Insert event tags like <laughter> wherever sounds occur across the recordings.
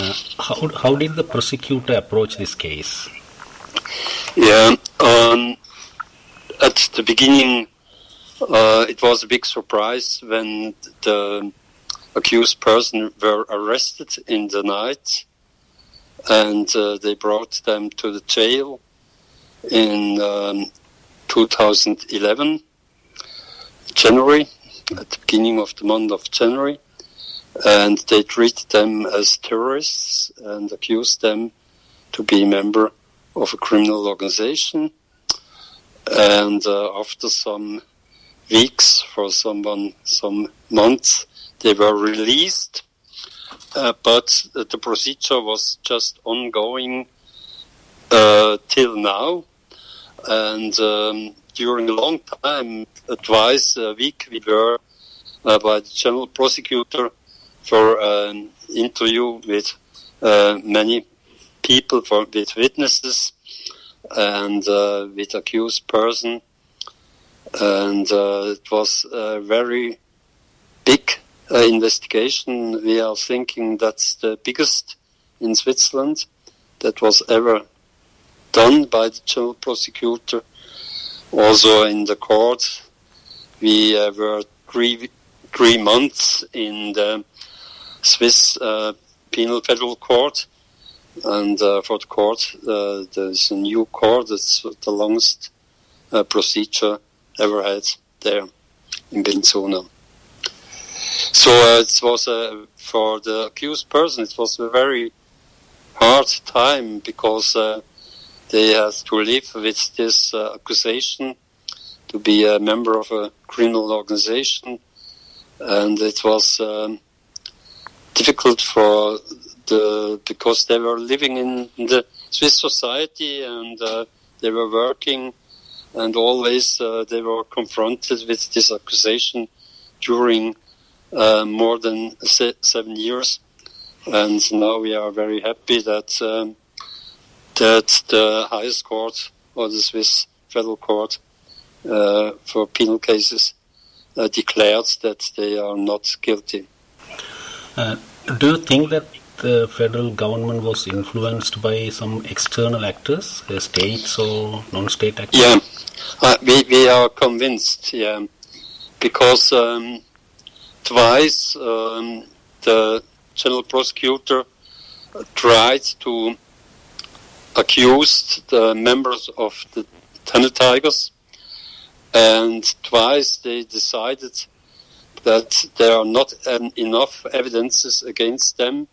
Uh, how, how did the prosecutor approach this case? Yeah, um, at the beginning, uh, it was a big surprise when the accused person were arrested in the night, and uh, they brought them to the jail in um, 2011, January, at the beginning of the month of January, and they treated them as terrorists and accused them to be a member of a criminal organization. And uh, after some weeks, for someone, some months, they were released. Uh, but the procedure was just ongoing uh, till now. And um, during a long time, twice a week, we were uh, by the general prosecutor for an interview with uh, many people, for, with witnesses and uh, with accused person. And uh, it was a very big uh, investigation. We are thinking that's the biggest in Switzerland that was ever done by the general prosecutor. Also in the court, we uh, were three, three months in the Swiss uh, Penal Federal Court. And uh, for the court, uh, there's a new court. It's the longest procedure ever had there in Bellinzona. So uh, it was uh, for the accused person. It was a very hard time because uh, they had to live with this accusation to be a member of a criminal organization, and it was um, difficult for the because they were living in, the Swiss society and uh, they were working, and always uh, they were confronted with this accusation during uh, more than se- seven years. And now we are very happy that um, that the highest court or the Swiss Federal Court uh, for penal cases uh, declared that they are not guilty. Uh, do you think that the federal government was influenced by some external actors, uh, states or non-state actors? Yeah, uh, we, we are convinced, yeah, because um, twice um, the general prosecutor tried to accuse the members of the Tamil Tigers, and twice they decided that there are not um, enough evidences against them.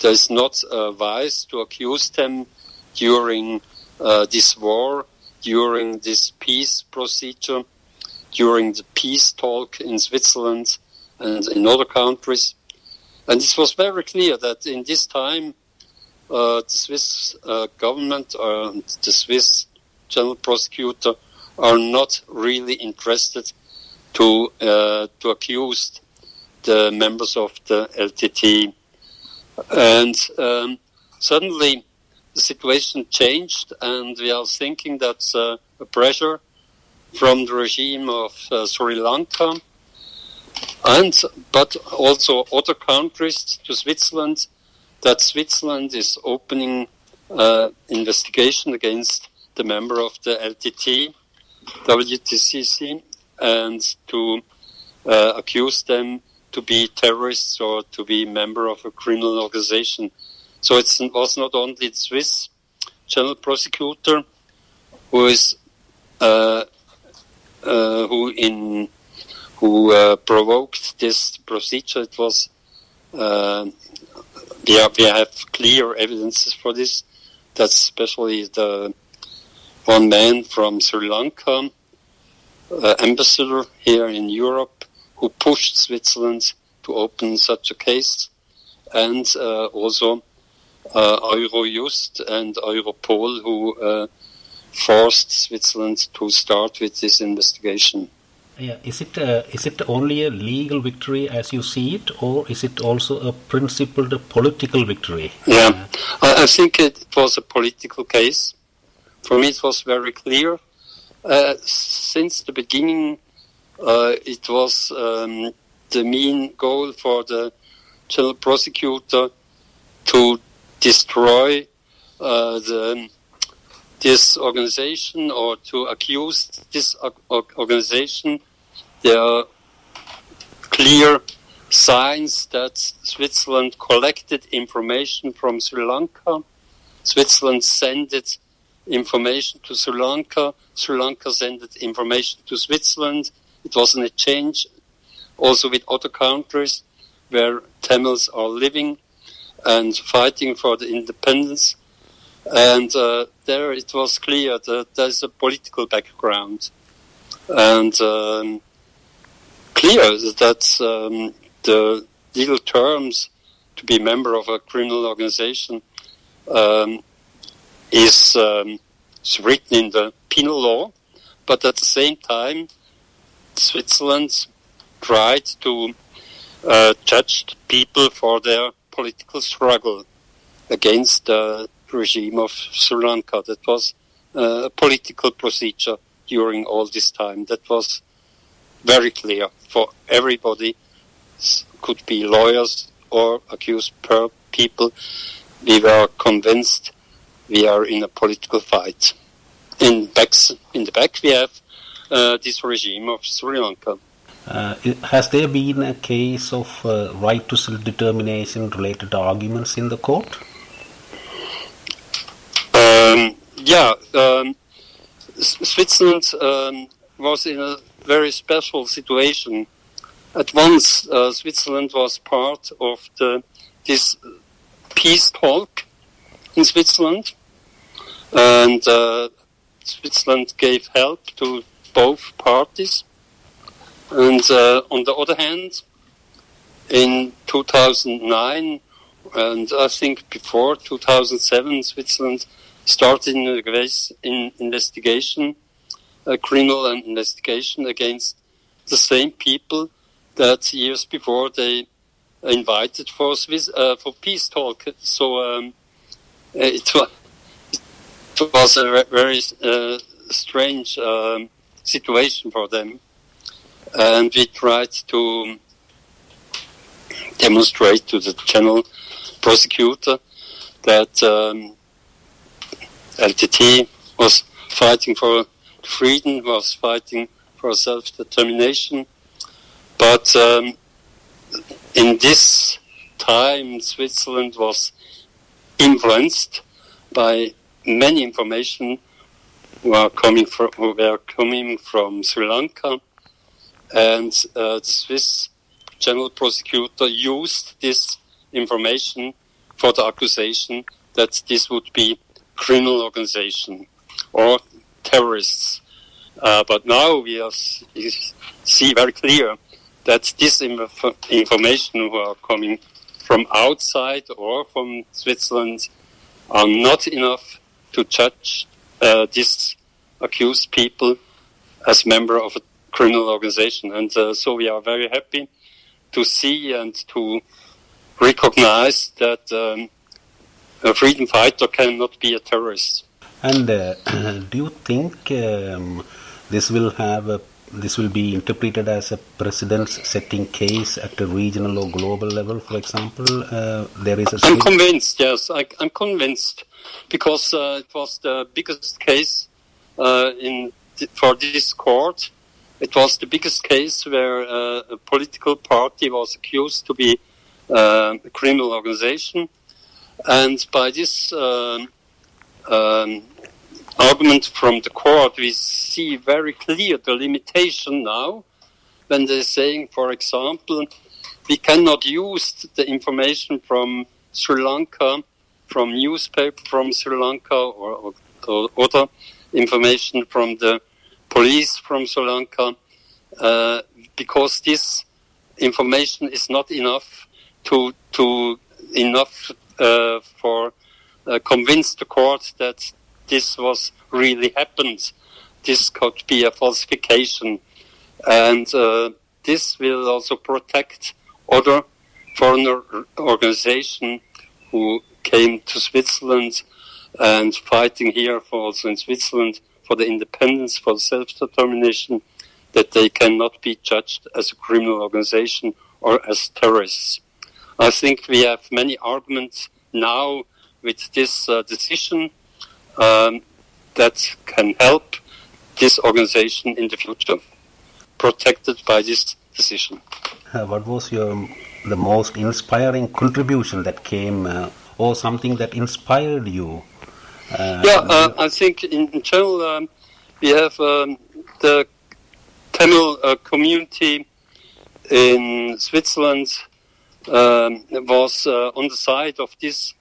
There's not a wise to accuse them during uh, this war, during this peace procedure, during the peace talk in Switzerland and in other countries. And it was very clear that in this time, uh, the Swiss uh, government and the Swiss general prosecutor are not really interested to uh, to accuse the members of the LTT, and um, suddenly the situation changed, and we are thinking that's uh, a pressure from the regime of uh, Sri Lanka, and but also other countries to Switzerland, that Switzerland is opening uh, investigation against the member of the LTT, WTCC, and to uh, accuse them to be terrorists or to be member of a criminal organization. So it was not only the Swiss general prosecutor who is uh, uh, who in who uh, provoked this procedure. It was uh, we have, we have clear evidences for this. That's especially the one man from Sri Lanka uh, ambassador here in Europe who pushed Switzerland to open such a case, and uh, also uh, Eurojust and Europol who uh, forced Switzerland to start with this investigation. Yeah, is it uh, is it only a legal victory as you see it, or is it also a principled political victory? Yeah, I, I think it was a political case. For me, it was very clear since the beginning, uh, it was um, the main goal for the general prosecutor to destroy uh, the, this organization or to accuse this organization. There are clear signs that Switzerland collected information from Sri Lanka. Switzerland sent it information to Sri Lanka. Sri Lanka sent information to Switzerland. It was an exchange also with other countries where Tamils are living and fighting for the independence. And uh, there it was clear that there's a political background. And um, clear that um, the legal terms to be member of a criminal organization um, is, um, written in the penal law, but at the same time, Switzerland tried to uh, judge people for their political struggle against the regime of Sri Lanka. That was uh, a political procedure during all this time. That was very clear for everybody. Could be lawyers or accused people. We were convinced we are in a political fight. In backs, in the back, we have uh, this regime of Sri Lanka. Uh, has there been a case of uh, right to self-determination related arguments in the court? Um, yeah, um, Switzerland um, was in a very special situation. At once, uh, Switzerland was part of the this peace talk in Switzerland, and uh, Switzerland gave help to both parties. And uh, on the other hand, in 2009, and I think before 2007, Switzerland started an investigation a criminal investigation against the same people that years before they invited for Swiss, uh, for peace talk. So um, it, was, it was a very uh, strange um, situation for them, and we tried to demonstrate to the general prosecutor that um, LTT was fighting for freedom, was fighting for self-determination. But um, in this time, Switzerland was influenced by many information who are coming from were coming from Sri Lanka, and uh, the Swiss general prosecutor used this information for the accusation that this would be criminal organization or terrorists. Uh, but now we are, see very clear that this inf information who are coming from outside or from Switzerland are not enough to judge uh, these accused people as member of a criminal organization. And uh, so we are very happy to see and to recognize that um, a freedom fighter cannot be a terrorist. And uh, <clears throat> do you think um, this will have a this will be interpreted as a precedence setting case at a regional or global level, for example? Uh, there is a. I'm convinced, yes. I, am convinced because uh, it was the biggest case uh, in for this court. It was the biggest case where uh, a political party was accused to be uh, a criminal organization. And by this um, um, argument from the court, we see very clear the limitation now when they're saying, for example, we cannot use the information from Sri Lanka, from newspaper from Sri Lanka, or, or, or other information from the police from Sri Lanka, uh, because this information is not enough to to enough uh, for uh, convince the court that this was really happened. This could be a falsification, and uh, this will also protect other foreign organizations who came to Switzerland and fighting here for also in Switzerland for the independence, for self-determination, that they cannot be judged as a criminal organization or as terrorists. I think we have many arguments now with this uh, decision um, that can help this organization in the future, protected by this decision. Uh, what was your the most inspiring contribution that came, uh, or something that inspired you? Uh, yeah, uh, I think in, in general um, we have um, the Tamil uh, community in Switzerland um, was uh, on the side of these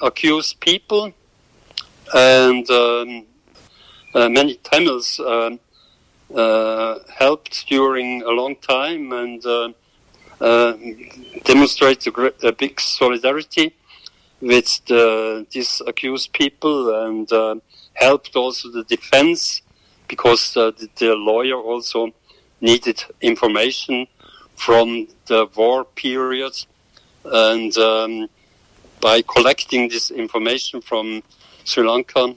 accused people, and um, many Tamils. Um, uh, helped during a long time and uh, uh, demonstrates a, a, big solidarity with the, these accused people and uh, helped also the defense because uh, the, the, lawyer also needed information from the war period and um, by collecting this information from Sri Lanka,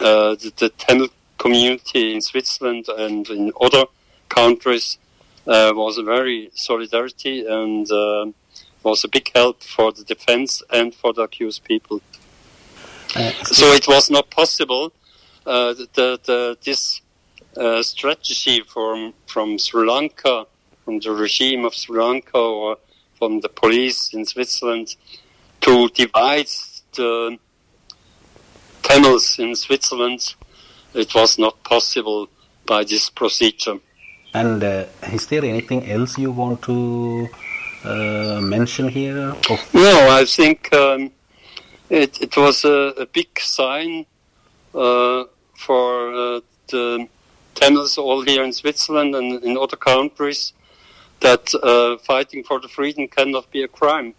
uh, the, the Tamil community in Switzerland and in other countries uh, was a very solidarity and uh, was a big help for the defense and for the accused people. So it was not possible uh, that, that this uh, strategy from from Sri Lanka, from the regime of Sri Lanka, or from the police in Switzerland, to divide the Tamils in Switzerland it was not possible by this procedure. And uh, is there anything else you want to uh, mention here? No, I think um, it, it was a, a big sign uh, for uh, the Tamils all here in Switzerland and in other countries that uh, fighting for the freedom cannot be a crime.